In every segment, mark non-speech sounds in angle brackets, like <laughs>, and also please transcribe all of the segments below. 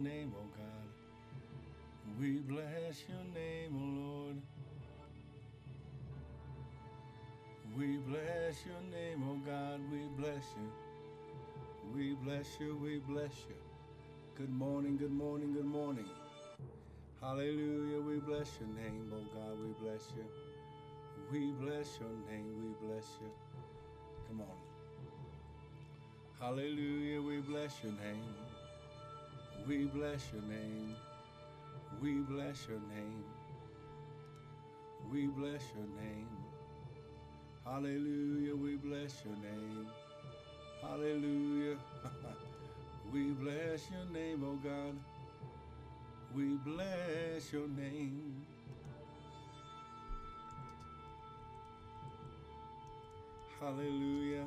name, oh God. We bless your name, oh Lord. We bless your name, oh God. We bless you. We bless you. We bless you. Good morning, good morning, good morning. Hallelujah. We bless your name, oh God. We bless you. We bless your name. We bless you. Come on. Hallelujah. We bless your name. We bless your name. We bless your name. We bless your name. Hallelujah. We bless your name. Hallelujah. <laughs> we bless your name, oh God. We bless your name. Hallelujah.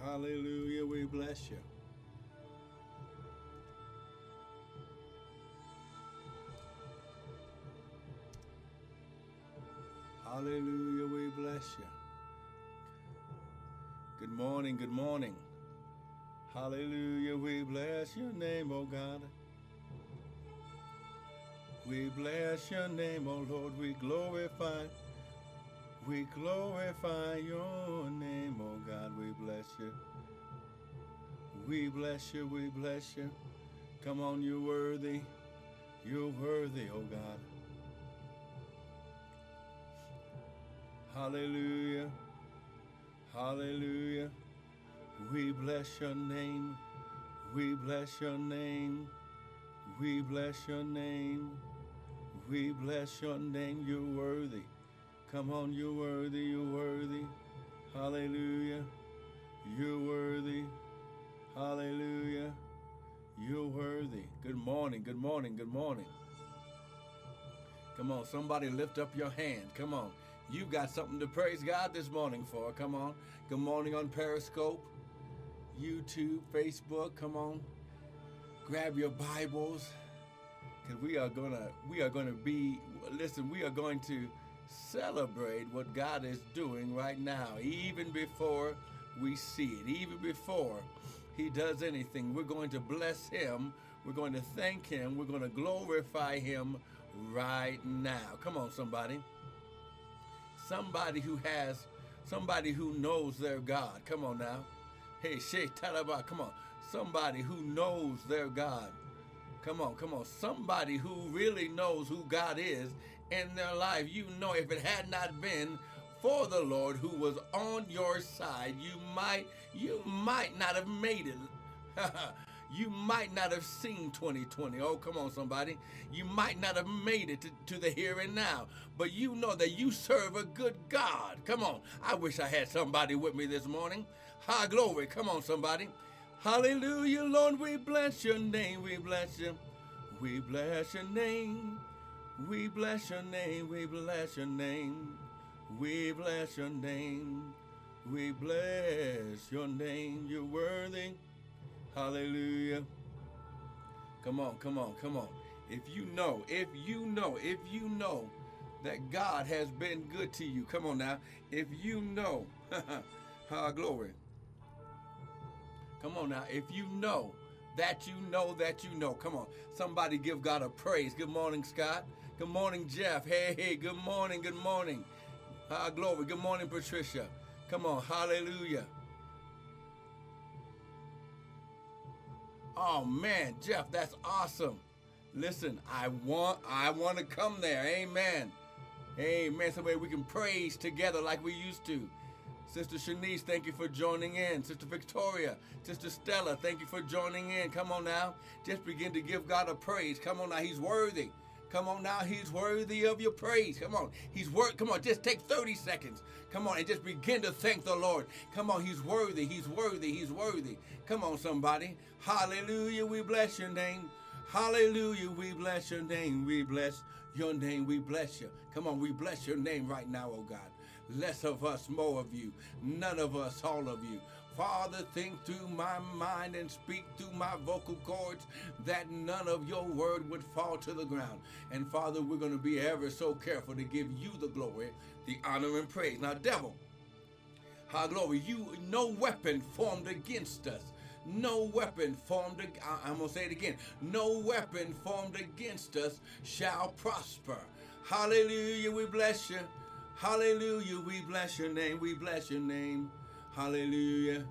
Hallelujah. We bless you. Hallelujah. We bless you. Good morning. Good morning. Hallelujah. We bless your name, oh God. We bless your name, oh Lord. We glorify. We glorify your name, oh God. We bless you. We bless you. We bless you. Come on, you're worthy. You're worthy, O God. Hallelujah. Hallelujah. We bless your name. We bless your name. We bless your name. We bless your name. You're worthy. Come on, you're worthy. You're worthy. Hallelujah. You're worthy. Hallelujah. You're worthy. Good morning. Good morning. Good morning. Come on, somebody lift up your hand. Come on. You got something to praise God this morning for. Come on. Good morning on Periscope, YouTube, Facebook. Come on. Grab your Bibles. Cause we are gonna we are gonna be listen, we are going to celebrate what God is doing right now, even before we see it, even before he does anything. We're going to bless him. We're going to thank him. We're going to glorify him right now. Come on, somebody somebody who has somebody who knows their God. Come on now. Hey, Shay Talaba, come on. Somebody who knows their God. Come on, come on. Somebody who really knows who God is in their life. You know, if it had not been for the Lord who was on your side, you might you might not have made it. <laughs> you might not have seen 2020. Oh, come on, somebody. You might not have made it to, to, the here and now, but you know that you serve a good God. Come on. I wish I had somebody with me this morning. High glory. Come on, somebody. Hallelujah, Lord. We bless your name. We bless you. We bless your name. We bless your name. We bless your name. We bless your name. We bless your name. You're worthy. Hallelujah. Come on, come on, come on. If you know, if you know, if you know that God has been good to you, come on now. If you know, <laughs> ah, glory. Come on now. If you know that you know that you know, come on. Somebody give God a praise. Good morning, Scott. Good morning, Jeff. Hey, hey, good morning, good morning. Ah, glory. Good morning, Patricia. Come on, hallelujah. Oh man, Jeff, that's awesome. Listen, I want I want to come there. Amen. Amen. Some way we can praise together like we used to. Sister Shanice, thank you for joining in. Sister Victoria, Sister Stella, thank you for joining in. Come on now. Just begin to give God a praise. Come on now. He's worthy. Come on now, he's worthy of your praise. Come on, he's worth. Come on, just take 30 seconds. Come on, and just begin to thank the Lord. Come on, he's worthy, he's worthy, he's worthy. Come on, somebody. Hallelujah, we bless your name. Hallelujah, we bless your name. We bless your name. We bless you. Come on, we bless your name right now, oh God. Less of us, more of you. None of us, all of you. Father, think through my mind and speak through my vocal cords that none of your word would fall to the ground. And Father, we're going to be ever so careful to give you the glory, the honor, and praise. Now, devil, how glory, you no weapon formed against us no weapon formed, I'm going to say it again, no weapon formed against us shall prosper. Hallelujah, we bless you. Hallelujah, we bless your name, we bless your name. Hallelujah.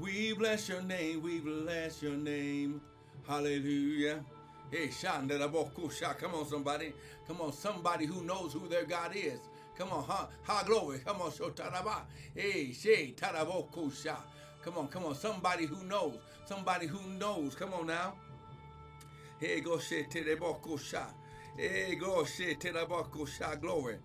We bless your name, we bless your name. Hallelujah. Hey, Shandarabokusha. Come on, somebody. Come on, somebody who knows who their God is. Come on, huh? Ha glory. Come on, Shotaraba. Hey, She Tarabokusha. Come on, come on. Somebody who knows. Somebody who knows. Come on now. Hey, go She Terabokusha. Hey, go She Terabokusha. Glory.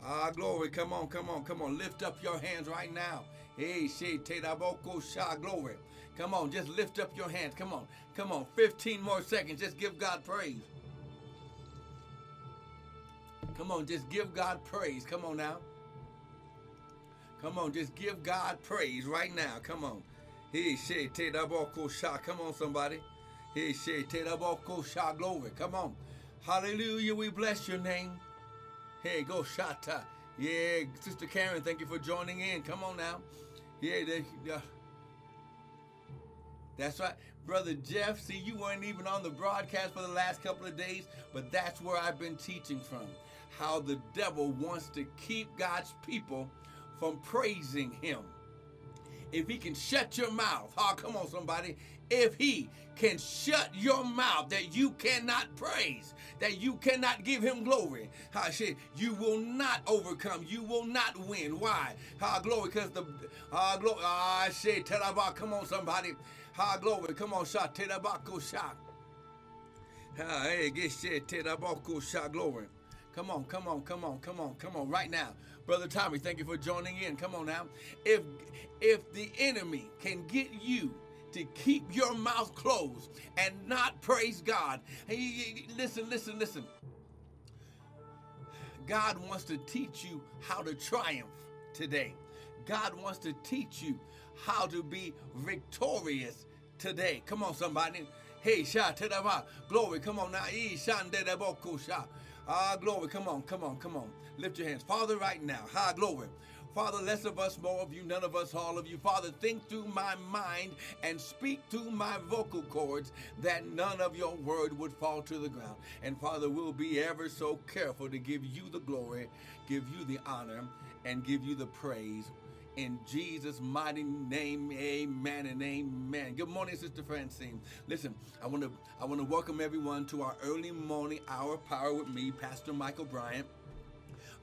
Ah, glory. Come on, come on, come on. Lift up your hands right now. Hey, She Terabokusha. Glory. Come on, just lift up your hands. Come on. Come on. 15 more seconds. Just give God praise. Come on, just give God praise. Come on now. Come on, just give God praise right now. Come on. Hey, she te sha. Come on, somebody. Hey, she te sha. Glory. Come on. Hallelujah. We bless your name. Hey, go shata. Uh, Yeah, Sister Karen, thank you for joining in. Come on now. Yeah, they, uh, that's right. Brother Jeff, see, you weren't even on the broadcast for the last couple of days, but that's where I've been teaching from. How the devil wants to keep God's people from praising him. If he can shut your mouth, oh, come on, somebody. If he can shut your mouth that you cannot praise, that you cannot give him glory, how shit, you will not overcome, you will not win. Why? How glory, because the ah glory, ah shit, tell about, come on, somebody. Ha glory. Come on, shot Tedabako shot. Hey, get shit Tedabako shot glory. Come on, come on, come on, come on, come on, right now. Brother Tommy, thank you for joining in. Come on now. If if the enemy can get you to keep your mouth closed and not praise God, hey, listen, listen, listen. God wants to teach you how to triumph today. God wants to teach you how to be victorious today. Come on, somebody. Hey, sha tedava. Glory. Come on now. Ah, glory. Come on, come on, come on. Lift your hands. Father, right now. high glory. Father, less of us, more of you, none of us, all of you. Father, think through my mind and speak through my vocal cords that none of your word would fall to the ground. And Father, we'll be ever so careful to give you the glory, give you the honor, and give you the praise in Jesus' mighty name, amen and amen. Good morning, Sister Francine. Listen, I want to I want to welcome everyone to our early morning hour of power with me, Pastor Michael Bryant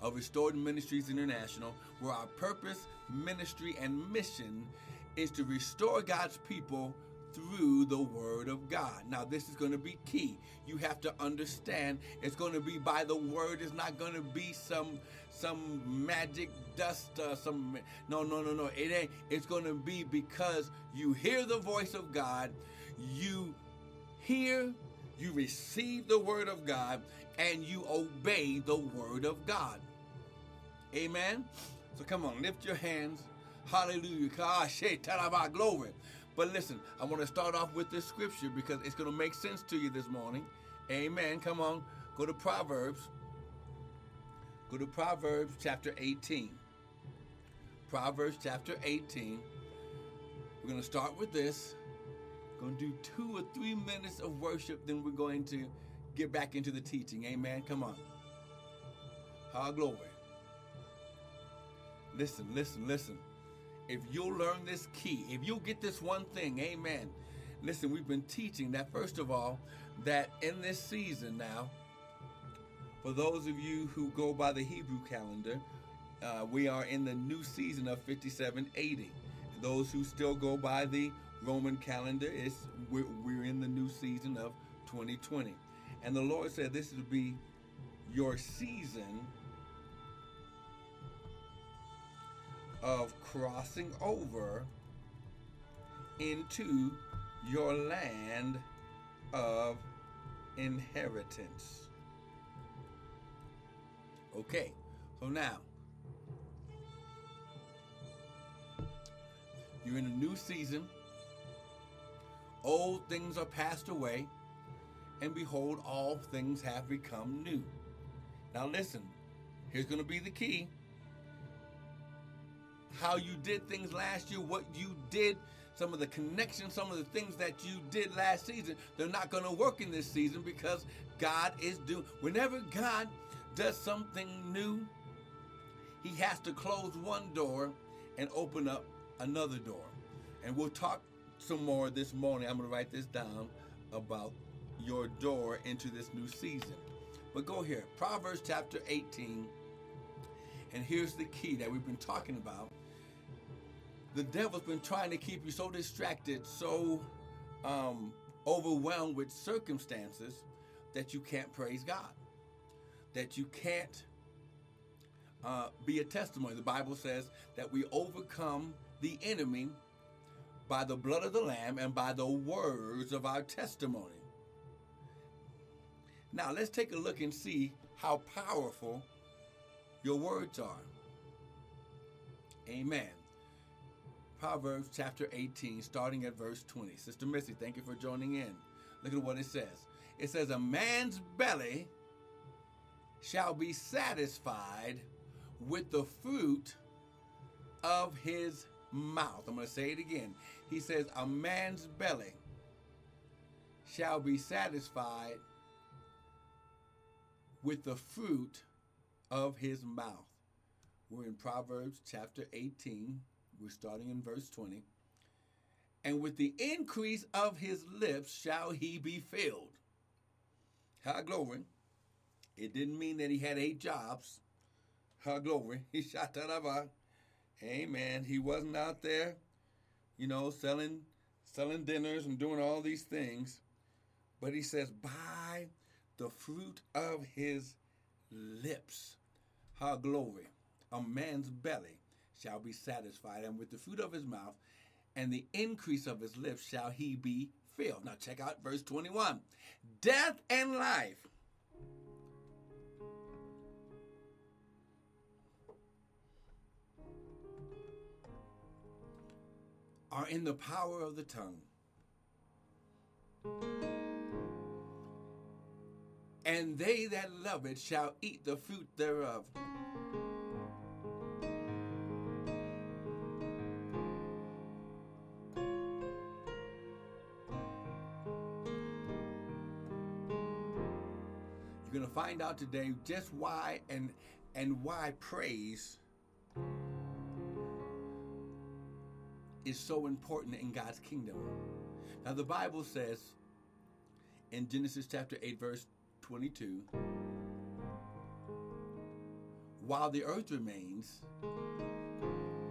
of Restored Ministries International, where our purpose, ministry, and mission is to restore God's people through the Word of God. Now, this is going to be key. You have to understand it's going to be by the Word. It's not going to be some some magic dust. Uh, some no, no, no, no. It ain't. It's going to be because you hear the voice of God. You hear, you receive the Word of God, and you obey the Word of God. Amen. So come on, lift your hands. Hallelujah. Glory. But listen, I want to start off with this scripture because it's going to make sense to you this morning. Amen. Come on, go to Proverbs. Go to Proverbs chapter 18. Proverbs chapter 18. We're going to start with this. We're going to do two or three minutes of worship, then we're going to get back into the teaching. Amen. Come on. High glory. Listen, listen, listen if you'll learn this key, if you'll get this one thing, amen. Listen, we've been teaching that, first of all, that in this season now, for those of you who go by the Hebrew calendar, uh, we are in the new season of 5780. Those who still go by the Roman calendar, it's, we're, we're in the new season of 2020. And the Lord said this will be your season of crossing over into your land of inheritance. Okay, so now you're in a new season. Old things are passed away, and behold, all things have become new. Now, listen, here's going to be the key how you did things last year, what you did some of the connections, some of the things that you did last season, they're not going to work in this season because God is doing. Whenever God does something new, He has to close one door and open up another door. And we'll talk some more this morning. I'm going to write this down about your door into this new season. But go here, Proverbs chapter 18. And here's the key that we've been talking about. The devil's been trying to keep you so distracted, so um, overwhelmed with circumstances that you can't praise God, that you can't uh, be a testimony. The Bible says that we overcome the enemy by the blood of the Lamb and by the words of our testimony. Now, let's take a look and see how powerful your words are. Amen. Proverbs chapter 18, starting at verse 20. Sister Missy, thank you for joining in. Look at what it says. It says, A man's belly shall be satisfied with the fruit of his mouth. I'm going to say it again. He says, A man's belly shall be satisfied with the fruit of his mouth. We're in Proverbs chapter 18. We're starting in verse 20. And with the increase of his lips shall he be filled. High glory. It didn't mean that he had eight jobs. High glory. He shot that up. Amen. He wasn't out there, you know, selling selling dinners and doing all these things. But he says, by the fruit of his lips. Her glory. A man's belly shall be satisfied, and with the fruit of his mouth and the increase of his lips shall he be filled. Now, check out verse 21 Death and life. Are in the power of the tongue and they that love it shall eat the fruit thereof. Find out today just why and and why praise is so important in God's kingdom. Now the Bible says in Genesis chapter 8 verse 22 While the earth remains,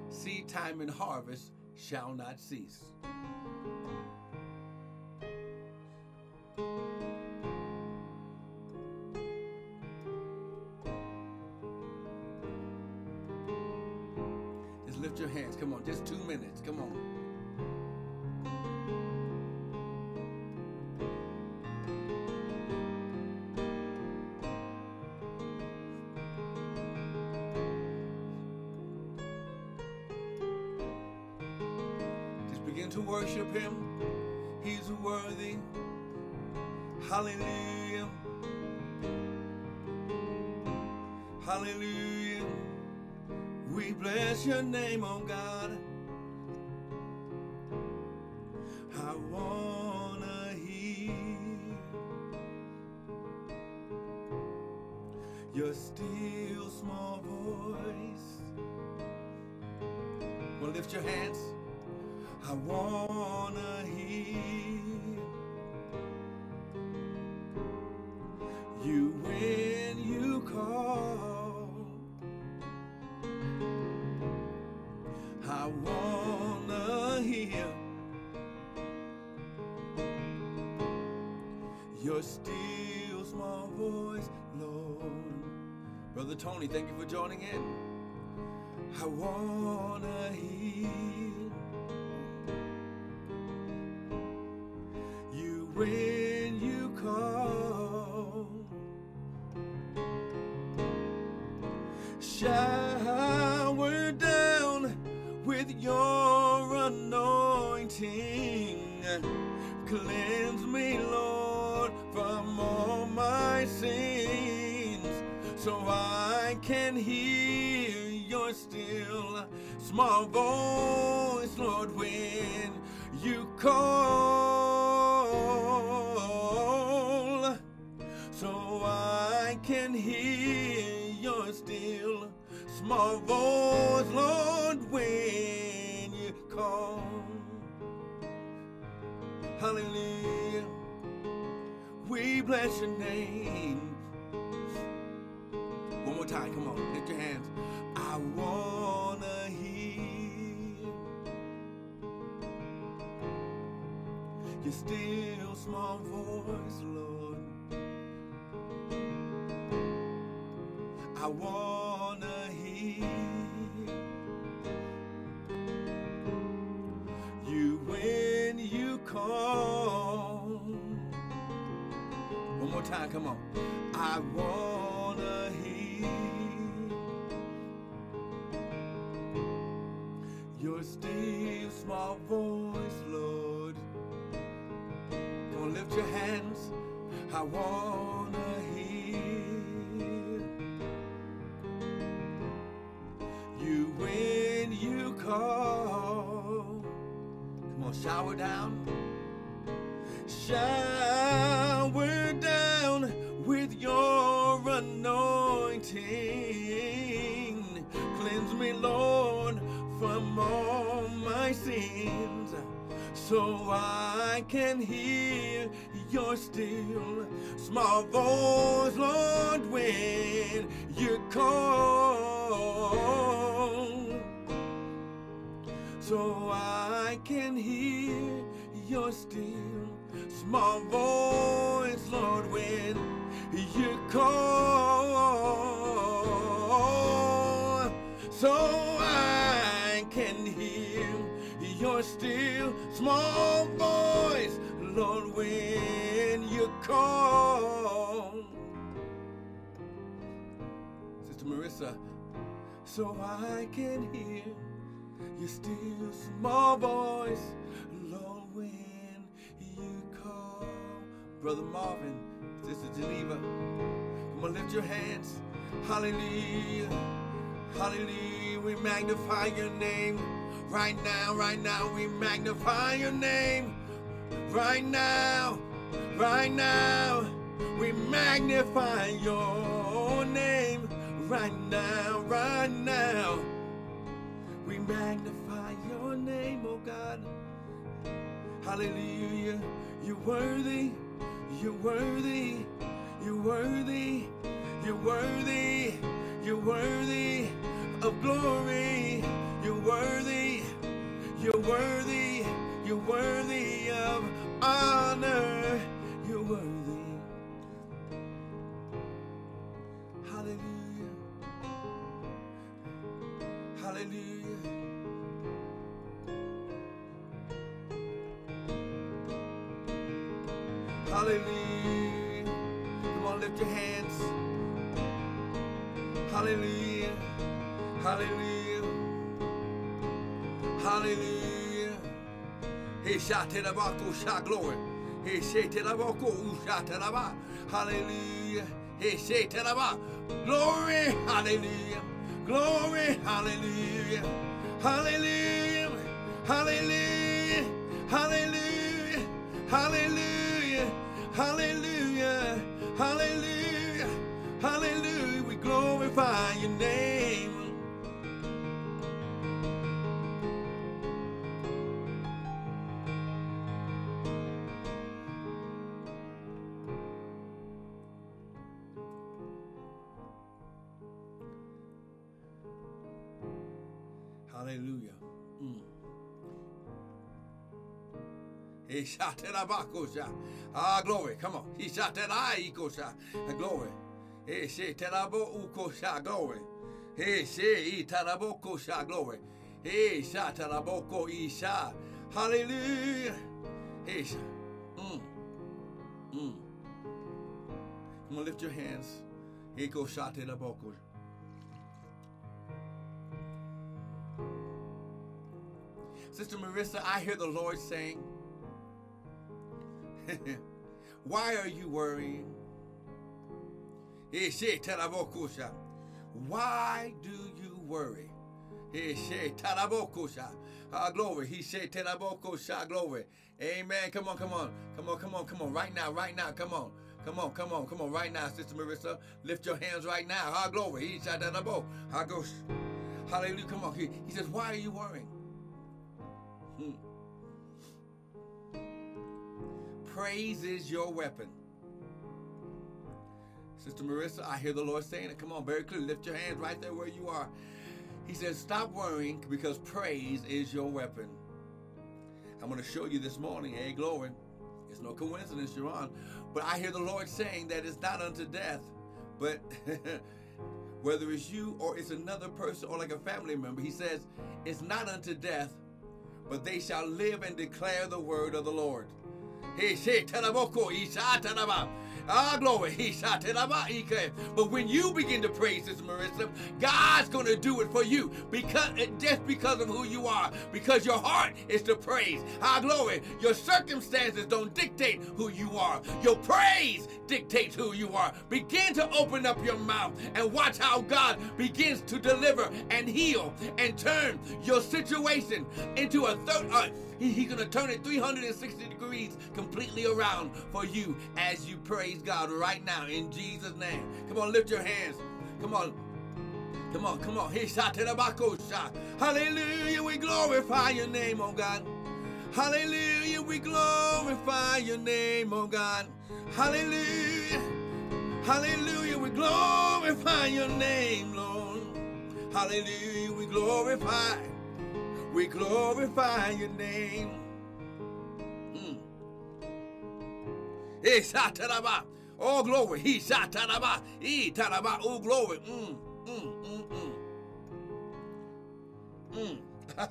seed time and harvest shall not cease. Worship him. He's worthy. Hallelujah. Hallelujah. We bless your name, oh God. Your still small voice, Lord. Brother Tony, thank you for joining in. I wanna hear. Hear still small voice, Lord. On, lift your hands. I wanna hear you when you call. Come on, shower down. So I can hear your still small voice, Lord, when you call so I can hear your still small voice, Lord, when you call. So I can your still small voice, Lord, when you call. Sister Marissa, so I can hear your still small voice, Lord, when you call. Brother Marvin, Sister Geneva, come on, lift your hands. Hallelujah. Hallelujah. We magnify your name right now, right now. We magnify your name right now, right now. We magnify your name right now, right now. We magnify your name, oh God. Hallelujah. You're worthy. You're worthy. You're worthy. You're worthy. You're worthy of glory. You're worthy. You're worthy. You're worthy of honor. You're worthy. Hallelujah. Hallelujah. Hallelujah. Come on, lift your hands. Hallelujah. Hallelujah. Hallelujah. He to the bako shot glory. He oh, shot to the ba. Hallelujah. He the ba. Glory. Hallelujah. Glory. Hallelujah. Hallelujah. Hallelujah. Hallelujah. Hallelujah. Hallelujah. Hallelujah. Hallelujah. We glorify your name. Hallelujah. He Mm. He shouted, shot. ah glory, come on!" He shouted, "I ikosha, ah, glory." He said, "Terabo ukosha, glory." He said, "Terabo kosha, glory." He said, "Terabo ko isha, hallelujah." He said, "Mm, mm." I'm gonna lift your hands. He go shouted, "Abakosha." Sister Marissa, I hear the Lord saying, <laughs> Why are you worrying? Why do you worry? Ah, glory. He said, Teraboko, sha, glory. Amen. Come on, come on. Come on, come on, come on. Right now, right now. Come on. Come on, come on, come on. Right now, Sister Marissa. Lift your hands right now. Ah, glory. He said, Teraboko. Ah. Hallelujah. Come on. He, he says, Why are you worrying? Hmm. Praise is your weapon. Sister Marissa, I hear the Lord saying it. Come on, very clearly. Lift your hands right there where you are. He says, Stop worrying because praise is your weapon. I'm going to show you this morning. Hey, glory. It's no coincidence you're on. But I hear the Lord saying that it's not unto death, but <laughs> whether it's you or it's another person or like a family member, he says, It's not unto death, but they shall live and declare the word of the Lord. Ah, glory. But when you begin to praise this, Marissa, God's going to do it for you because just because of who you are, because your heart is to praise. Ah, glory. Your circumstances don't dictate who you are. Your praise dictates who you are. Begin to open up your mouth and watch how God begins to deliver and heal and turn your situation into a third. Uh, he, he's going to turn it 360 degrees completely around for you as you praise God right now in Jesus' name. Come on, lift your hands. Come on. Come on, come on. Oh, Hallelujah. We glorify your name, oh God. Hallelujah. We glorify your name, oh God. Hallelujah. Hallelujah. We glorify your name, Lord. Hallelujah. We glorify. We glorify your name. Mm. Oh, glory. He shot He taraba. Oh, glory. Mm, mm, mm, mm. mm.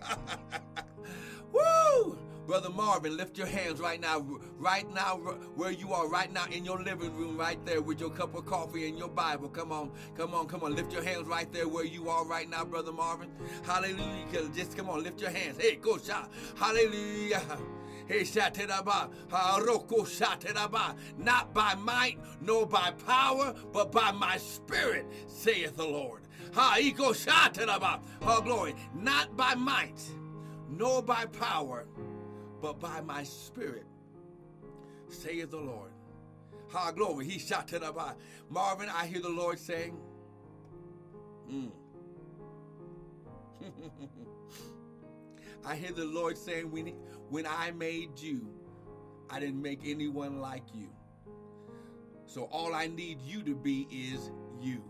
<laughs> Woo! Brother Marvin, lift your hands right now, right now, where you are, right now in your living room, right there with your cup of coffee and your Bible. Come on, come on, come on. Lift your hands right there where you are right now, Brother Marvin. Hallelujah. Just come on, lift your hands. Hey, go shout. Hallelujah. Hey, not by might nor by power, but by my spirit, saith the Lord. Ha, ego shateraba, ha, glory, not by might nor by power, but by my spirit, saith the Lord. Ha, glory. He shot to the. Marvin, I hear the Lord saying, mm. <laughs> I hear the Lord saying, when, when I made you, I didn't make anyone like you. So all I need you to be is you.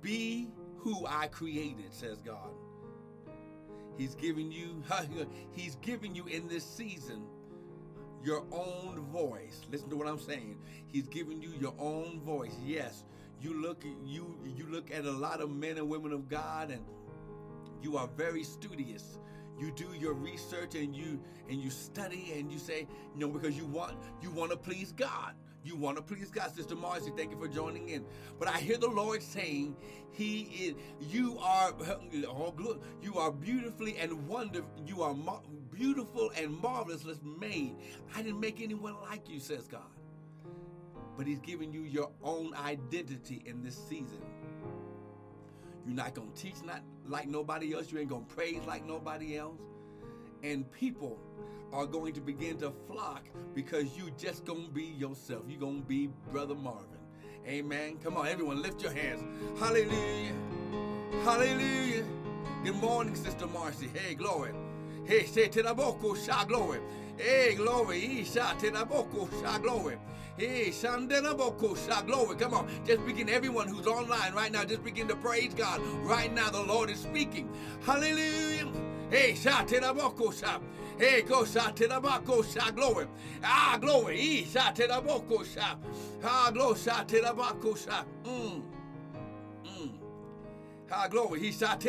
Be who I created, says God. He's giving you, <laughs> he's giving you in this season your own voice. Listen to what I'm saying. He's giving you your own voice. Yes, you look you you look at a lot of men and women of God and you are very studious. You do your research and you and you study and you say, you know, because you want you want to please God. You want to please God, Sister Marcy. Thank you for joining in. But I hear the Lord saying, He is. You are. <laughs> Oh, you are beautifully and wonderful. You are mar- beautiful and marvelously made. I didn't make anyone like you, says God. But He's giving you your own identity in this season. You're not gonna teach not like nobody else. You ain't gonna praise like nobody else. And people are going to begin to flock because you just gonna be yourself. you gonna be Brother Marvin. Amen. Come on, everyone, lift your hands. Hallelujah. Hallelujah. Good morning, Sister Marcy. Hey, glory. Hey, say to the boko, oh, sha glory. Hey, glory. Sha to the boko, oh, sha glory. Hey, shandena boko, oh, sha glory. Come on, just begin. Everyone who's online right now, just begin to praise God. Right now, the Lord is speaking. Hallelujah. Hey, sha to the boko, sha. Hey, go shot glory. Ah, glory. E shot. Ah, glory shot to the bako shot. Mm. Mm. Ah, glory. He shot.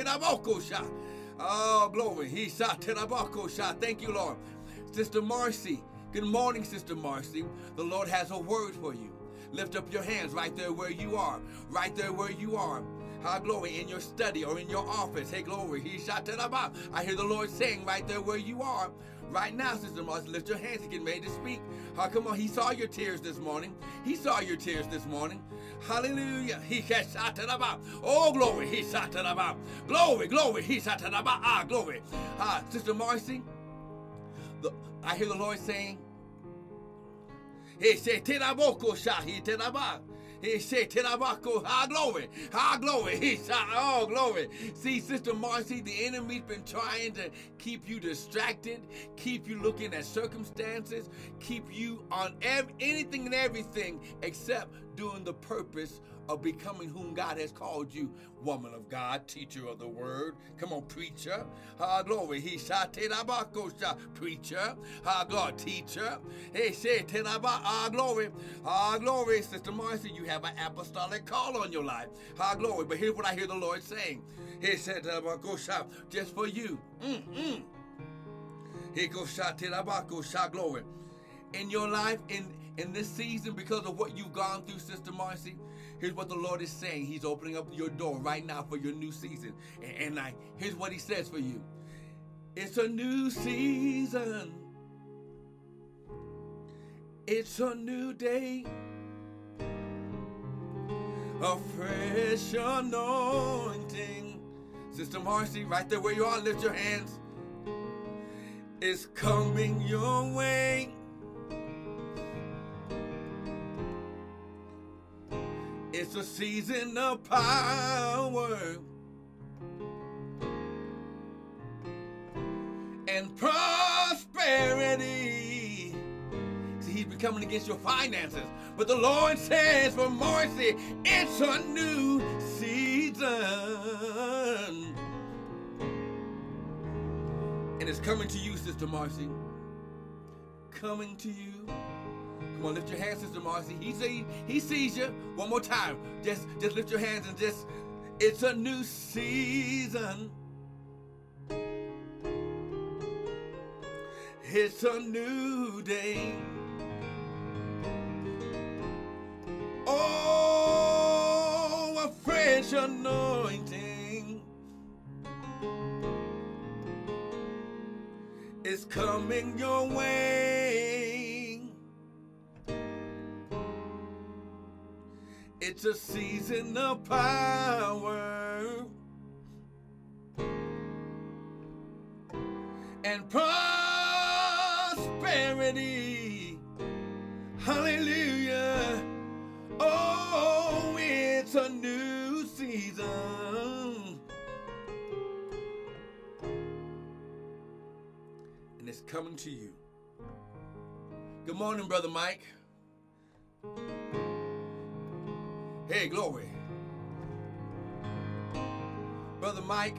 Oh, glory. He shot. Thank you, Lord. Sister Marcy. Good morning, Sister Marcy. The Lord has a word for you. Lift up your hands right there where you are. Right there where you are. High glory in your study or in your office. Hey, glory. He shot to the I hear the Lord saying right there where you are Right now, Sister Marcy, lift your hands and get ready to speak. Oh, come on, he saw your tears this morning. He saw your tears this morning. Hallelujah. He has shot about. Oh, glory. He shot to the about. Glory, glory. He shot to the about. Ah, glory. Ah, Sister Marcy, the, I hear the Lord saying, He said, Tenaboko shahi tenaba. He said, Tenabako, ah, glory, ah, glory. <laughs> He shot, oh, glory. See, Sister Marcy, the enemy's been trying to keep you distracted, keep you looking at circumstances, keep you on ev- anything and everything except doing the purpose of becoming whom God has called you, woman of God, teacher of the word. Come on, preacher. Ah, glory. He preacher. Ah, God, teacher. He said, ah, glory. Ah, glory. Sister Marcy, you have an apostolic call on your life. Ah, glory. But here's what I hear the Lord saying. He said, just for you. Mm-mm. He goes, glory. In your life, in in this season because of what you've gone through, Sister Marcy. Here's what the Lord is saying. He's opening up your door right now for your new season. And, and I, here's what He says for you It's a new season, it's a new day, a fresh anointing. Sister Marcy, right there where you are, lift your hands. It's coming your way. It's a season of power and prosperity. See, he's been coming against your finances. But the Lord says for mercy, it's a new season. And it's coming to you, Sister Marcy. Coming to you. Come on, lift your hands, Sister Marcy. He see, he sees you. One more time. Just, just lift your hands and just. It's a new season. It's a new day. Oh, a fresh anointing is coming your way. It's a season of power and prosperity. Hallelujah. Oh, it's a new season. And it's coming to you. Good morning, Brother Mike. Hey, glory. Brother Mike,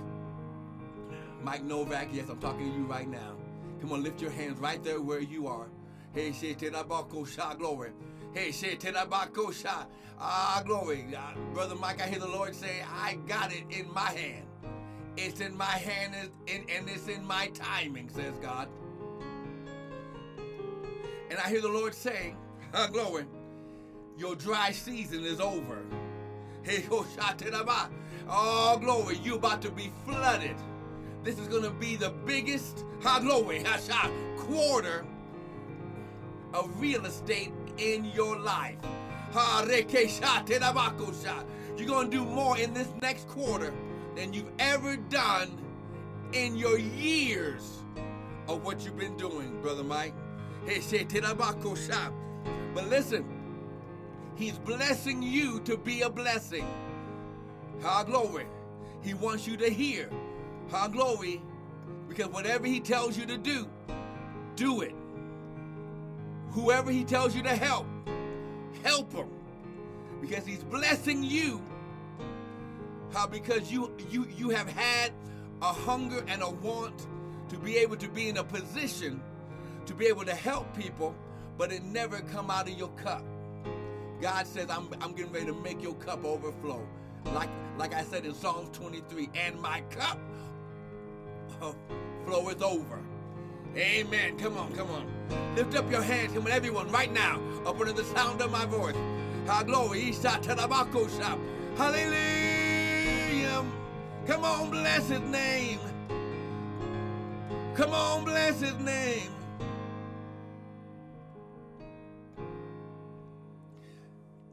Mike Novak, yes, I'm talking to you right now. Come on, lift your hands right there where you are. Hey, say Tedabako Shah, glory. Hey, say Tedabako Shah, ah, glory. Uh, Brother Mike, I hear the Lord say, I got it in my hand. It's in my hand and, it's in my timing, says God. And I hear the Lord saying, <laughs> glory. Your dry season is over. Hey, Oh, glory, you about to be flooded. This is going to be the biggest, glory, quarter of real estate in your life. You're going to do more in this next quarter than you've ever done in your years of what you've been doing, Brother Mike. But listen, He's blessing you to be a blessing. How glory. He wants you to hear. How glory. Because whatever he tells you to do, do it. Whoever he tells you to help, help him. Because he's blessing you. How because you you you have had a hunger and a want to be able to be in a position to be able to help people, but it never come out of your cup. God says, I'm, I'm getting ready to make your cup overflow. Like, like I said in Psalms 23, and my cup uh, floweth over. Amen. Come on, come on. Lift up your hands, come on, everyone, right now, up under the sound of my voice. Glory. Hallelujah. Come on, bless his name. Come on, bless his name.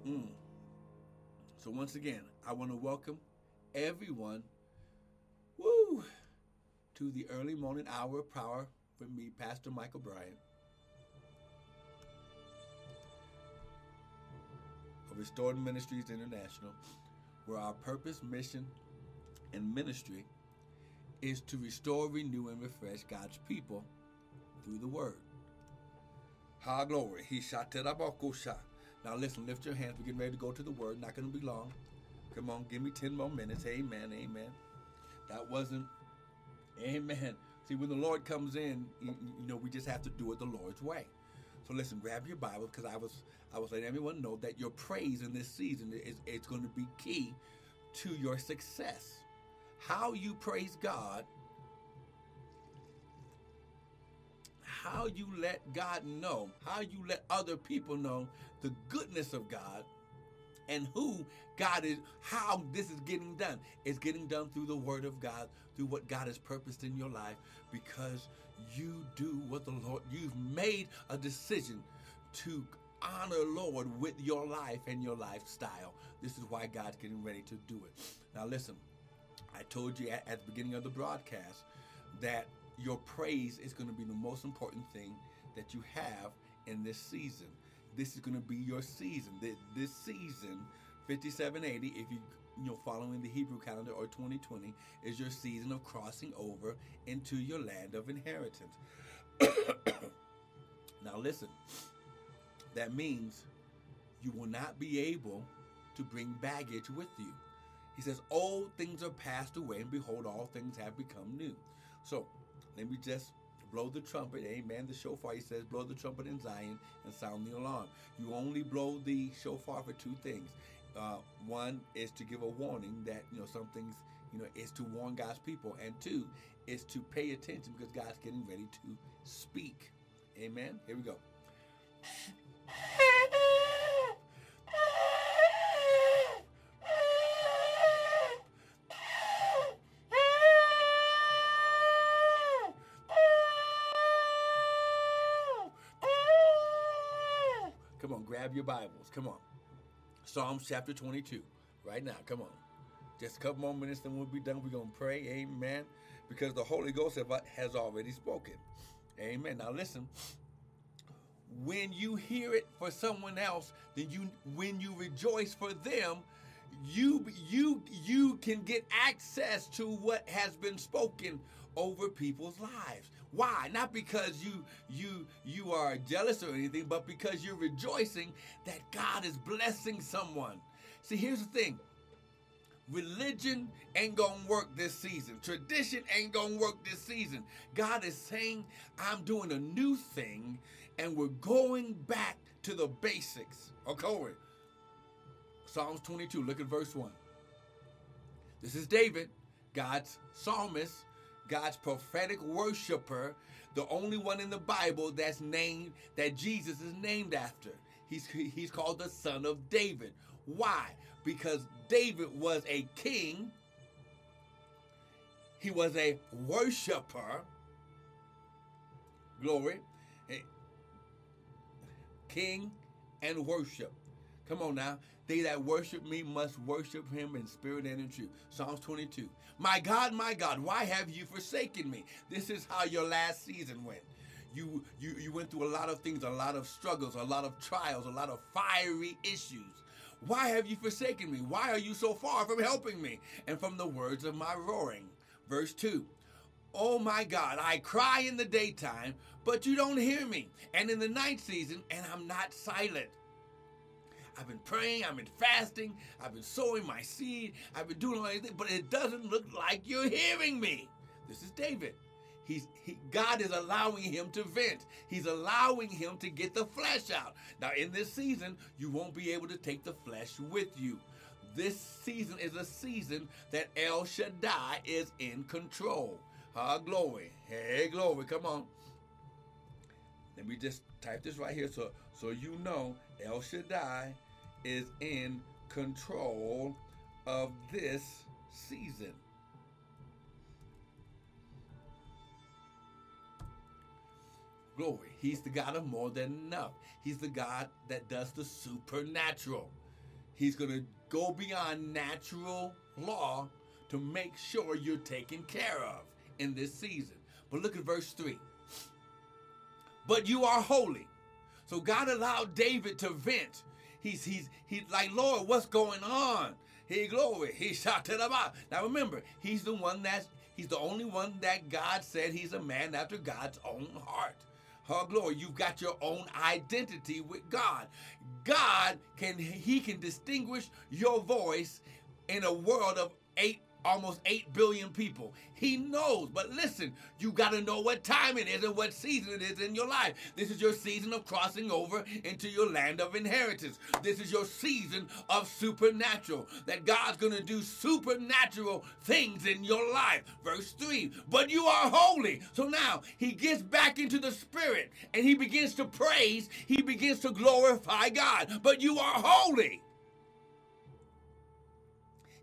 Mm. So once again, I want to welcome everyone woo, to the early morning hour of power with me, Pastor Michael Bryant. Of Restored Ministries International, where our purpose, mission, and ministry is to restore, renew, and refresh God's people through the Word. Ha glory. He shot Now listen, lift your hands. We're getting ready to go to the Word. Not going to be long. Come on, give me 10 more minutes. Amen. Amen. That wasn't. Amen. See, when the Lord comes in, you, know, we just have to do it the Lord's way. So listen, grab your Bible because I was I was letting everyone know that your praise in this season is, is going to be key to your success how you praise God, how you let God know, how you let other people know the goodness of God and who God is, how this is getting done. It's getting done through the Word of God, through what God has purposed in your life, because you do what the Lord, you've made a decision to honor Lord with your life and your lifestyle. This is why God's getting ready to do it. Now, listen, I told you at, at the beginning of the broadcast that your praise is going to be the most important thing that you have in this season. This is going to be your season. This season, 5780, if you you following the Hebrew calendar or 2020, is your season of crossing over into your land of inheritance. <coughs> now listen. That means you will not be able to bring baggage with you. He says, Old things are passed away, and behold, all things have become new. So let me just blow the trumpet. Amen. The shofar, he says, blow the trumpet in Zion and sound the alarm. You only blow the shofar for two things. Uh, one is to give a warning that, you know, some things, you know, is to warn God's people. And two is to pay attention because God's getting ready to speak. Amen. Here we go. Grab your Bibles. Come on. Psalms chapter 22, right now. Come on. Just a couple more minutes, then we'll be done. We're going to pray. Amen. Because the Holy Ghost has already spoken. Amen. Now listen. When you hear it for someone else, then you when you rejoice for them, you you you can get access to what has been spoken over people's lives. Why? Not because you you you are jealous or anything, but because you're rejoicing that God is blessing someone. See, here's the thing. Religion ain't gonna work this season. Tradition ain't gonna work this season. God is saying, I'm doing a new thing, and we're going back to the basics. Okay. Psalms 22, look at verse 1. This is David, God's psalmist, God's prophetic worshiper, the only one in the Bible that's named, that Jesus is named after. He's, he's called the son of David. Why? Because David was a king, he was a worshiper. Glory. King and worship. Come on now. They that worship me must worship him in spirit and in truth. Psalms 22. My God, my God, why have you forsaken me? This is how your last season went. You, you, you went through a lot of things, a lot of struggles, a lot of trials, a lot of fiery issues. Why have you forsaken me? Why are you so far from helping me and from the words of my roaring? Verse 2. Oh my God, I cry in the daytime, but you don't hear me, and in the night season, and I'm not silent. I've been praying, I've been fasting, I've been sowing my seed, I've been doing all these things, but it doesn't look like you're hearing me. This is David. He's he, God is allowing him to vent. He's allowing him to get the flesh out. Now, in this season, you won't be able to take the flesh with you. This season is a season that El Shaddai is in control. Ah, glory. Hey, glory. Come on. Let me just type this right here so so you know El Shaddai is in control of this season. Glory. He's the God of more than enough. He's the God that does the supernatural. He's going to go beyond natural law to make sure you're taken care of in this season. But look at verse 3. But you are holy. So God allowed David to vent. He's he's he's like, Lord, what's going on? He glory. He shouted about. Now remember, he's the one that's he's the only one that God said he's a man after God's own heart. Her glory. You've got your own identity with God. God can he can distinguish your voice in a world of eight almost 8 billion people. He knows. But listen, you got to know what time it is and what season it is in your life. This is your season of crossing over into your land of inheritance. This is your season of supernatural. That God's going to do supernatural things in your life. Verse 3 But you are holy. So now he gets back into the spirit and he begins to praise, he begins to glorify God. But you are holy.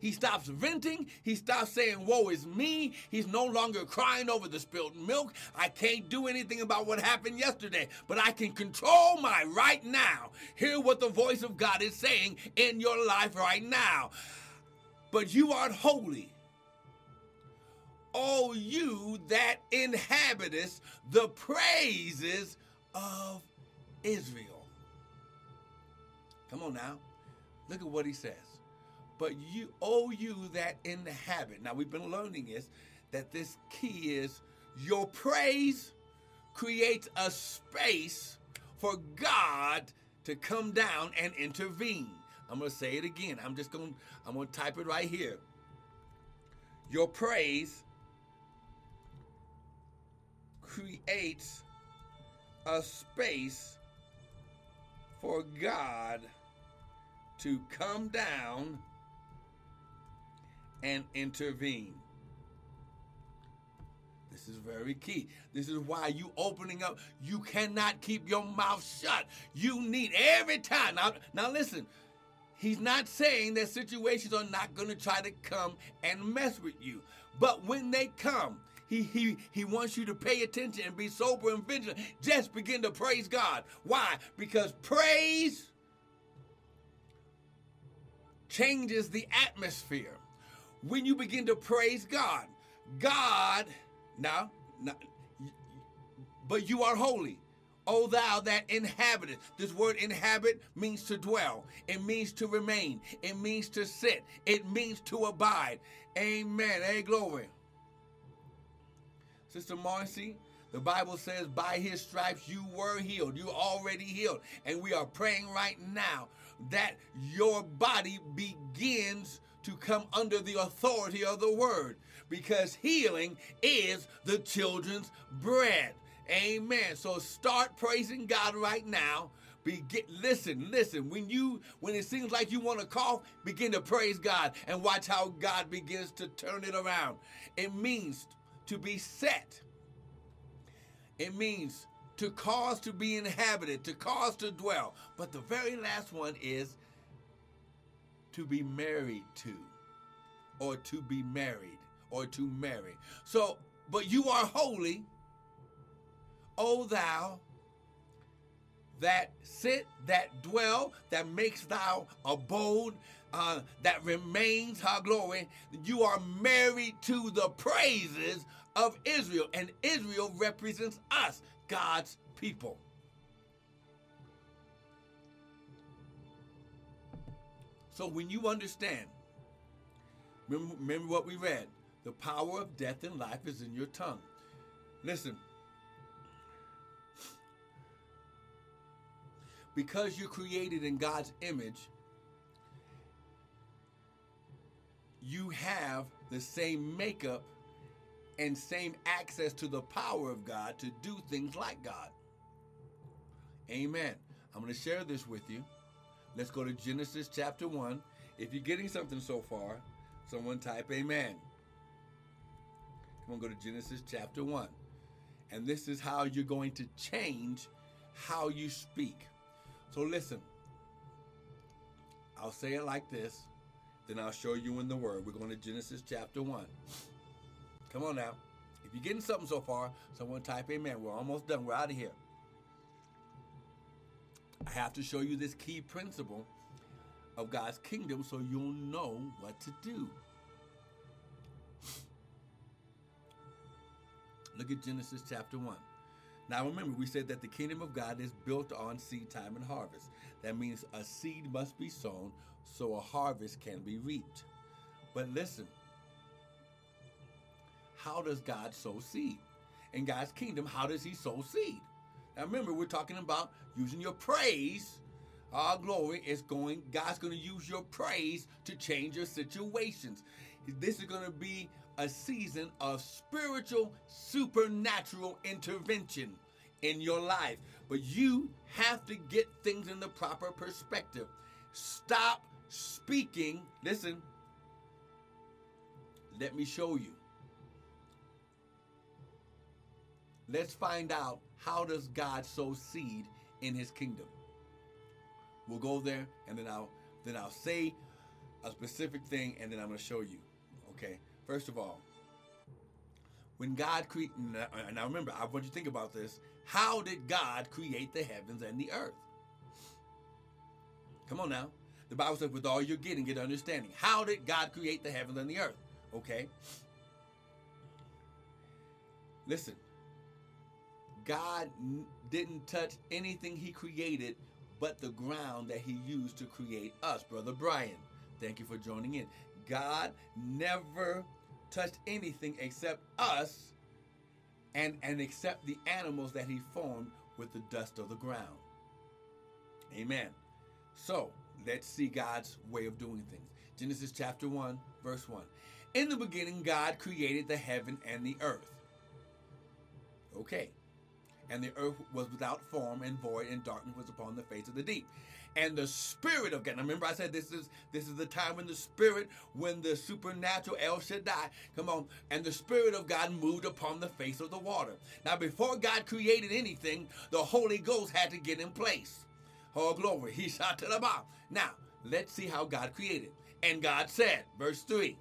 He stops venting. He stops saying, Woe is me. He's no longer crying over the spilled milk. I can't do anything about what happened yesterday, but I can control my right now. Hear what the voice of God is saying in your life right now. But you are holy. O you that inhabitest the praises of Israel. Come on now. Look at what he says but you owe you that inhabit. Now we've been learning this that this key is your praise creates a space for God to come down and intervene. I'm going to say it again. I'm just going I'm going to type it right here. Your praise creates a space for God to come down and intervene. This is very key. This is why you opening up, you cannot keep your mouth shut. You need every time. Now, now listen, he's not saying that situations are not going to try to come and mess with you. But when they come, he, he, he wants you to pay attention and be sober and vigilant. Just begin to praise God. Why? Because praise changes the atmosphere when you begin to praise God. God, now, now but you are holy. O thou that inhabitest. This word inhabit means to dwell. It means to remain. It means to sit. It means to abide. Amen. Hey, glory. Sister Marcy, the Bible says, by his stripes you were healed. You already healed. And we are praying right now that your body begins to come under the authority of the word because healing is the children's bread. Amen. So start praising God right now. Begin, listen, listen. When you when it seems like you want to cough, begin to praise God and watch how God begins to turn it around. It means to be set. It means to cause to be inhabited, to cause to dwell. But the very last one is to be married to, or to be married, or to marry. So, but you are holy, O thou that sit, that dwell, that makes thou abode, uh, that remains her glory. You are married to the praises of Israel, and Israel represents us, God's people. So when you understand, remember, remember what we read the power of death and life is in your tongue. Listen, because you're created in God's image, you have the same makeup and same access to the power of God to do things like God. Amen. I'm going to share this with you. Let's go to Genesis chapter 1. If you're getting something so far, someone type amen. Come on, go to Genesis chapter 1. And this is how you're going to change how you speak. So listen, I'll say it like this, then I'll show you in the Word. We're going to Genesis chapter 1. Come on now. If you're getting something so far, someone type amen. We're almost done. We're out of here. I have to show you this key principle of God's kingdom so you'll know what to do. Look at Genesis chapter 1. Now remember, we said that the kingdom of God is built on seed time and harvest. That means a seed must be sown so a harvest can be reaped. But listen, how does God sow seed? In God's kingdom, how does He sow seed? Now remember, we're talking about using your praise. Our glory is going, God's going to use your praise to change your situations. This is going to be a season of spiritual, supernatural intervention in your life. But you have to get things in the proper perspective. Stop speaking. Listen, let me show you. Let's find out how does God sow seed in his kingdom. We'll go there and then I'll then I'll say a specific thing and then I'm going to show you. Okay? First of all, when God created, and now remember, I want you to think about this. How did God create the heavens and the earth? Come on now. The Bible says, with all you're getting, get understanding. How did God create the heavens and the earth? Okay? Listen, God didn't touch anything He created but the ground that He used to create us. Brother Brian, thank you for joining in. God never touched anything except us and, and except the animals that He formed with the dust of the ground. Amen. So, let's see God's way of doing things. Genesis chapter 1, verse 1. In the beginning, God created the heaven and the earth. Okay. And the earth was without form and void, and darkness was upon the face of the deep. And the Spirit of God. Now remember, I said this is this is the time when the Spirit, when the supernatural El Shaddai, come on, and the Spirit of God moved upon the face of the water. Now, before God created anything, the Holy Ghost had to get in place. Oh, glory. He shot to the bottom. Now, let's see how God created. And God said, verse 3,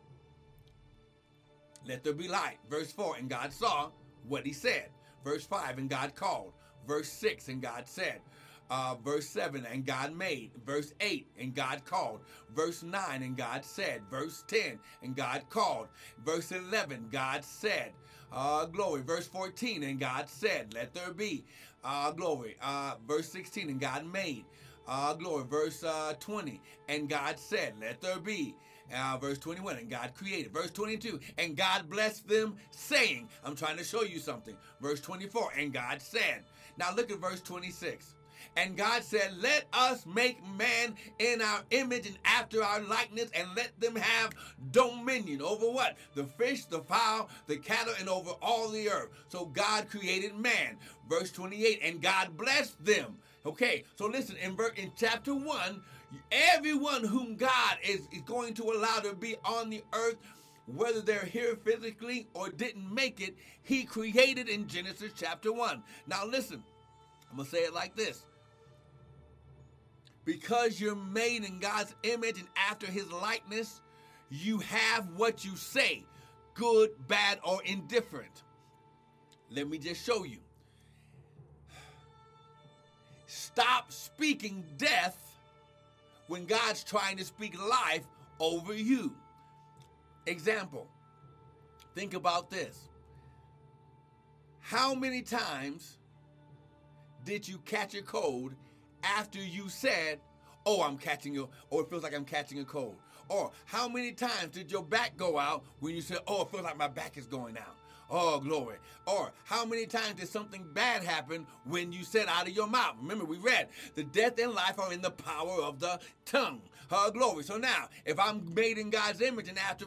let there be light. Verse 4, and God saw what he said. Verse 5, and God called. Verse 6, and God said. Uh, verse 7, and God made. Verse 8, and God called. Verse 9, and God said. Verse 10, and God called. Verse 11, God said. Uh, glory. Verse 14, and God said, Let there be. Uh, glory. Uh, verse 16, and God made. Uh, glory. Verse uh, 20, and God said, Let there be. Uh, verse 21, and God created. Verse 22, and God blessed them, saying, I'm trying to show you something. Verse 24, and God said. Now look at verse 26. And God said, Let us make man in our image and after our likeness, and let them have dominion over what? The fish, the fowl, the cattle, and over all the earth. So God created man. Verse 28, and God blessed them. Okay, so listen, in, in chapter 1, everyone whom God is, is going to allow to be on the earth whether they're here physically or didn't make it, he created in Genesis chapter 1. Now, listen, I'm going to say it like this. Because you're made in God's image and after his likeness, you have what you say, good, bad, or indifferent. Let me just show you. Stop speaking death when God's trying to speak life over you. Example think about this. How many times did you catch a cold after you said, Oh, I'm catching a, or it feels like I'm catching a cold? Or how many times did your back go out when you said, Oh, it feels like my back is going out? Oh, glory. Or how many times did something bad happen when you said out of your mouth? Remember, we read the death and life are in the power of the tongue. Oh, glory. So now, if I'm made in God's image and after,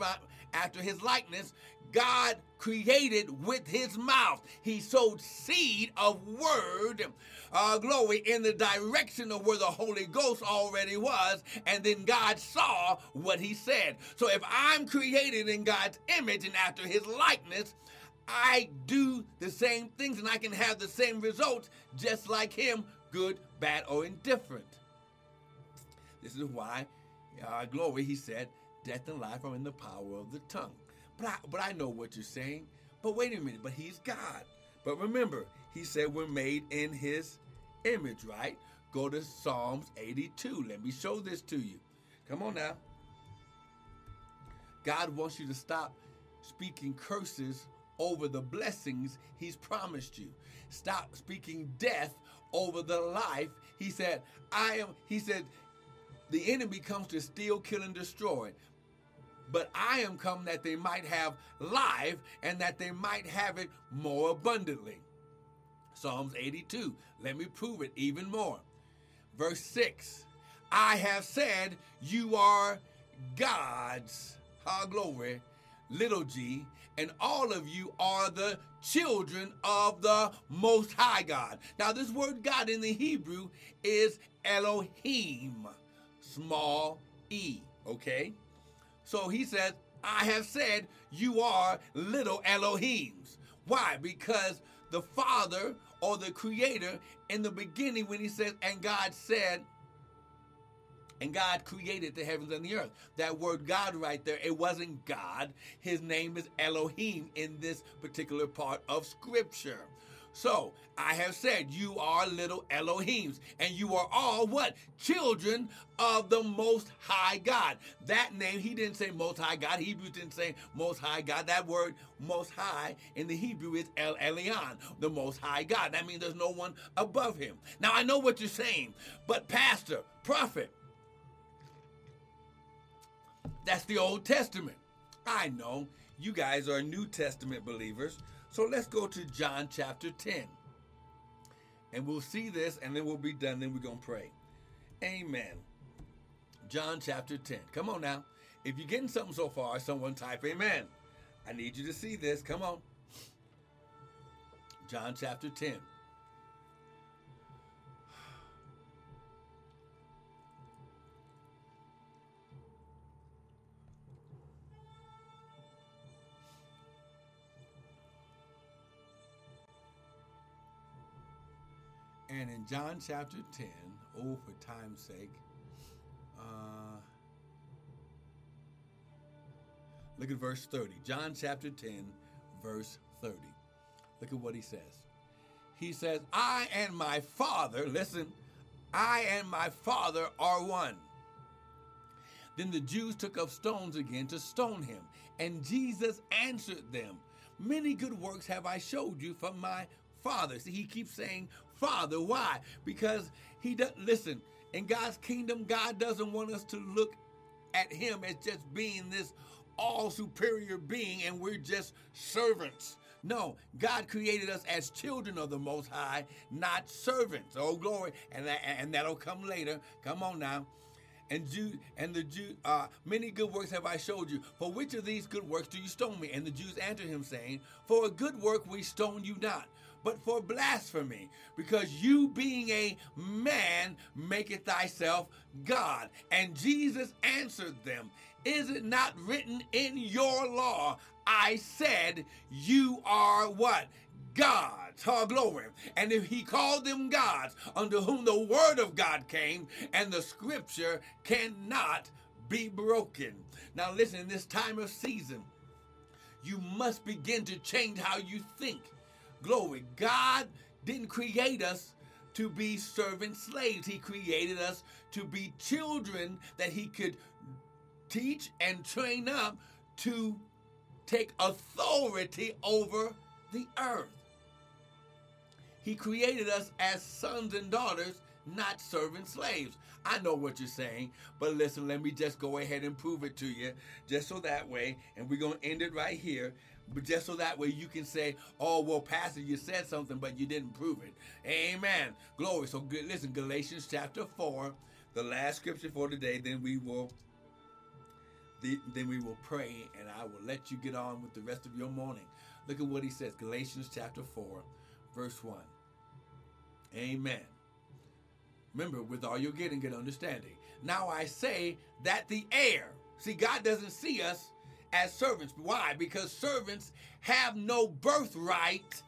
after his likeness, God created with his mouth. He sowed seed of word, uh, glory, in the direction of where the Holy Ghost already was. And then God saw what he said. So if I'm created in God's image and after his likeness, I do the same things and I can have the same results just like him, good, bad, or indifferent. This is why, uh, glory, he said, death and life are in the power of the tongue. But I, but I know what you're saying. But wait a minute, but he's God. But remember, he said we're made in his image, right? go to Psalms 82. Let me show this to you. Come on now. God wants you to stop speaking curses over the blessings he's promised you. Stop speaking death over the life. He said, I am, he said, the enemy comes to steal, kill, and destroy. But I am come that they might have life and that they might have it more abundantly. Psalms 82. Let me prove it even more. Verse 6 I have said, You are God's, ha glory, little g, and all of you are the children of the Most High God. Now, this word God in the Hebrew is Elohim, small e, okay? So he says, I have said you are little Elohims. Why? Because the Father or the Creator in the beginning, when he says, and God said, and God created the heavens and the earth. That word God right there, it wasn't God. His name is Elohim in this particular part of Scripture. So I have said, you are little Elohims, and you are all what? Children of the Most High God. That name, he didn't say Most High God. Hebrews didn't say Most High God. That word Most High in the Hebrew is El Elyon, the Most High God. That means there's no one above him. Now I know what you're saying, but Pastor, Prophet, that's the Old Testament. I know you guys are New Testament believers. So let's go to John chapter 10. And we'll see this and then we'll be done. Then we're going to pray. Amen. John chapter 10. Come on now. If you're getting something so far, someone type amen. I need you to see this. Come on. John chapter 10. And in John chapter 10, oh, for time's sake, uh, look at verse 30. John chapter 10, verse 30. Look at what he says. He says, I and my Father, listen, I and my Father are one. Then the Jews took up stones again to stone him. And Jesus answered them, Many good works have I showed you from my Father. See, he keeps saying Father. Why? Because he does listen, in God's kingdom, God doesn't want us to look at him as just being this all superior being and we're just servants. No, God created us as children of the Most High, not servants. Oh, glory. And, that, and that'll come later. Come on now. And Jew and the Jew, uh, many good works have I showed you. For which of these good works do you stone me? And the Jews answered him, saying, For a good work we stone you not, but for blasphemy, because you being a man maketh thyself God. And Jesus answered them, Is it not written in your law? I said, You are what? gods, her glory. And if he called them gods, unto whom the word of God came, and the scripture cannot be broken. Now, listen, in this time of season, you must begin to change how you think. Glory. God didn't create us to be servant slaves. He created us to be children that He could teach and train up to take authority over the earth. He created us as sons and daughters, not servant slaves. I know what you're saying, but listen, let me just go ahead and prove it to you, just so that way, and we're going to end it right here. But just so that way you can say, oh, well, Pastor, you said something, but you didn't prove it. Amen. Glory. So good. listen, Galatians chapter 4, the last scripture for today, then we will then we will pray and I will let you get on with the rest of your morning. Look at what he says, Galatians chapter 4, verse 1. Amen. Remember, with all you're getting, get understanding. Now I say that the heir, see, God doesn't see us as servants. Why? Because servants have no birthright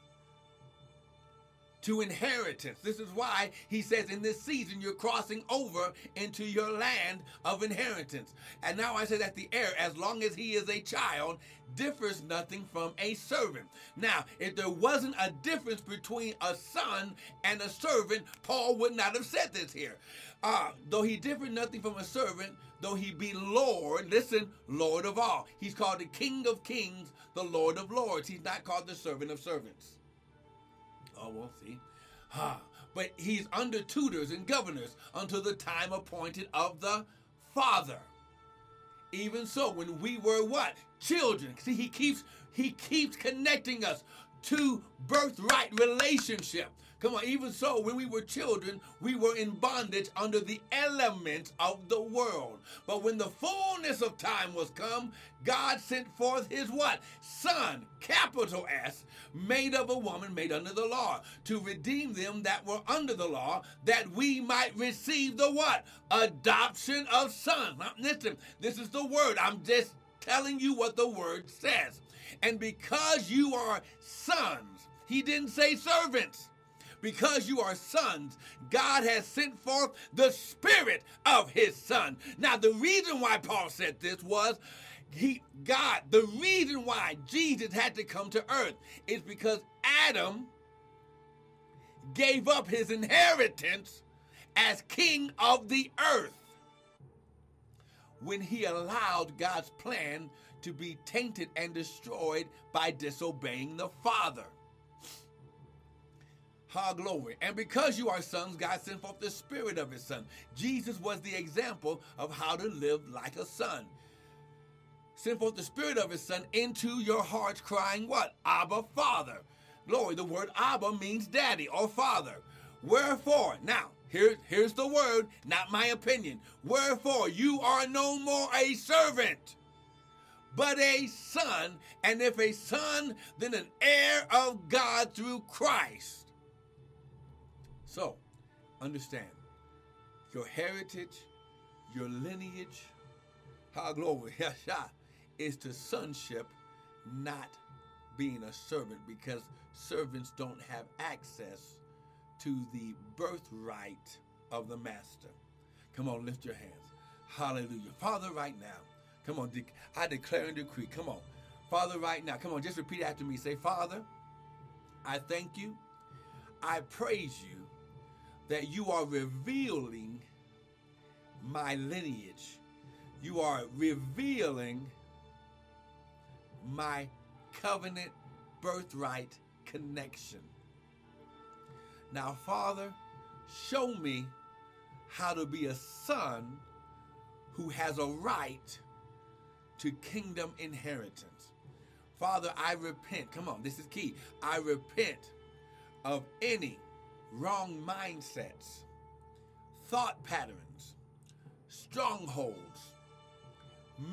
to inheritance. This is why he says in this season you're crossing over into your land of inheritance. And now I say that the heir, as long as he is a child, differs nothing from a servant. Now, if there wasn't a difference between a son and a servant, Paul would not have said this here. Uh, though he differed nothing from a servant, though he be Lord, listen, Lord of all. He's called the King of Kings, the Lord of Lords. He's not called the servant of servants. Oh, we'll see. Ah, but he's under tutors and governors until the time appointed of the Father. Even so, when we were what? Children. See, he keeps he keeps connecting us to birthright relationship. Come on, even so, when we were children, we were in bondage under the elements of the world. But when the fullness of time was come, God sent forth his what? Son, capital S, made of a woman made under the law, to redeem them that were under the law, that we might receive the what? Adoption of sons. Now, listen, this is the word. I'm just telling you what the word says. And because you are sons, he didn't say servants because you are sons, God has sent forth the Spirit of His Son. Now, the reason why Paul said this was he God, the reason why Jesus had to come to earth is because Adam gave up his inheritance as king of the earth when he allowed God's plan to be tainted and destroyed by disobeying the Father. Ha glory. And because you are sons, God sent forth the spirit of his son. Jesus was the example of how to live like a son. Send forth the spirit of his son into your hearts, crying, What? Abba, Father. Glory. The word Abba means daddy or father. Wherefore, now, here, here's the word, not my opinion. Wherefore, you are no more a servant, but a son, and if a son, then an heir of God through Christ. So, understand your heritage, your lineage, how glory, <laughs> is to sonship, not being a servant, because servants don't have access to the birthright of the master. Come on, lift your hands. Hallelujah. Father, right now, come on, I declare and decree. Come on. Father, right now, come on, just repeat after me. Say, Father, I thank you. I praise you that you are revealing my lineage. You are revealing my covenant birthright connection. Now, Father, show me how to be a son who has a right to kingdom inheritance. Father, I repent. Come on, this is key. I repent of any wrong mindsets, thought patterns, strongholds,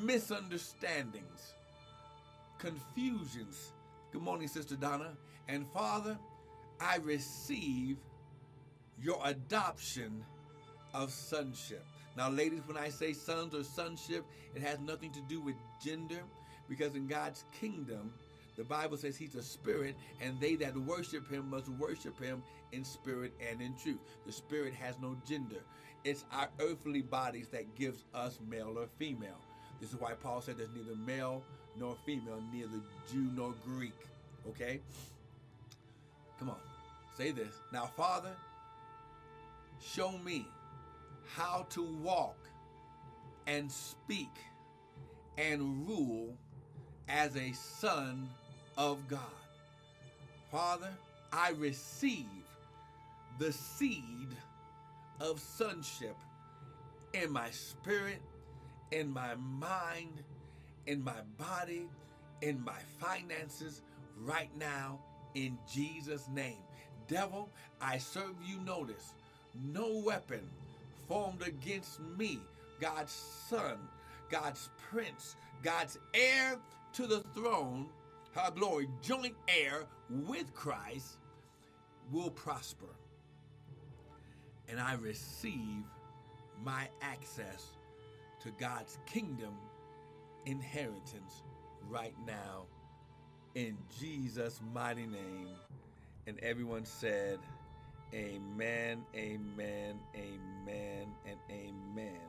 misunderstandings, confusions. Good morning, Sister Donna. And Father, I receive your adoption of sonship. Now, ladies, when I say sons or sonship, it has nothing to do with gender because in God's kingdom, the Bible says he's a spirit, and they that worship him must worship him in spirit and in truth. The spirit has no gender. It's our earthly bodies that gives us male or female. This is why Paul said there's neither male nor female, neither Jew nor Greek. Okay? Come on. Say this. Now, Father, show me how to walk and speak and rule as a son of God. Father, I receive the seed of sonship in my spirit, in my mind, in my body, in my finances right now in Jesus' name. Devil, I serve you notice. No weapon formed against me, God's son, God's prince, God's heir to the throne, her glory, joint heir with Christ, will prosper. And I receive my access to God's kingdom inheritance right now in Jesus' mighty name. And everyone said, Amen, amen, amen, and amen.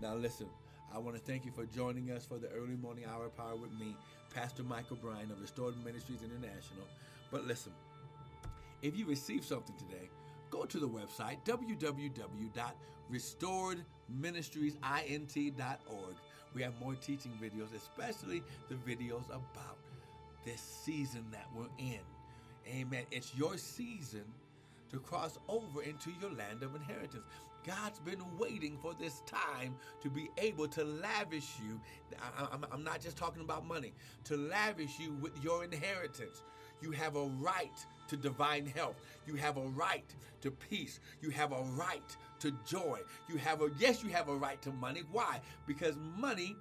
Now, listen, I want to thank you for joining us for the early morning hour power with me, Pastor Michael Bryant of Restored Ministries International. But listen, if you receive something today, go to the website www.restoredministriesint.org. We have more teaching videos, especially the videos about this season that we're in. Amen. It's your season to cross over into your land of inheritance. God's been waiting for this time to be able to lavish you. I'm not just talking about money, to lavish you with your inheritance. You have a right to divine health. You have a right to peace. You have a right to joy. You have a, yes, you have a right to money. Why? Because money,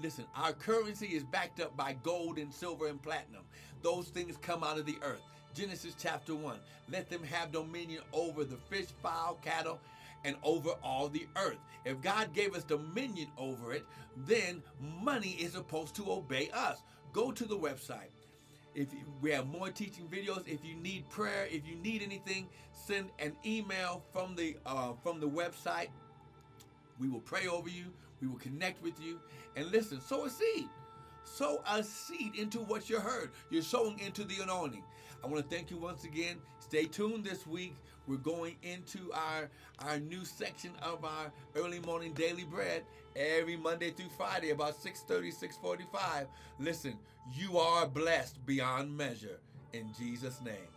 listen, our currency is backed up by gold and silver and platinum. Those things come out of the earth. Genesis chapter 1. Let them have dominion over the fish, fowl, cattle, and over all the earth. If God gave us dominion over it, then money is supposed to obey us. Go to the website. If we have more teaching videos, if you need prayer, if you need anything, send an email from the uh, from the website. We will pray over you. We will connect with you. And listen, sow a seed. Sow a seed into what you heard. You're sowing into the anointing. I want to thank you once again. Stay tuned this week. We're going into our our new section of our early morning daily bread every Monday through Friday about 6:30, 6:45. Listen, you are blessed beyond measure in Jesus' name.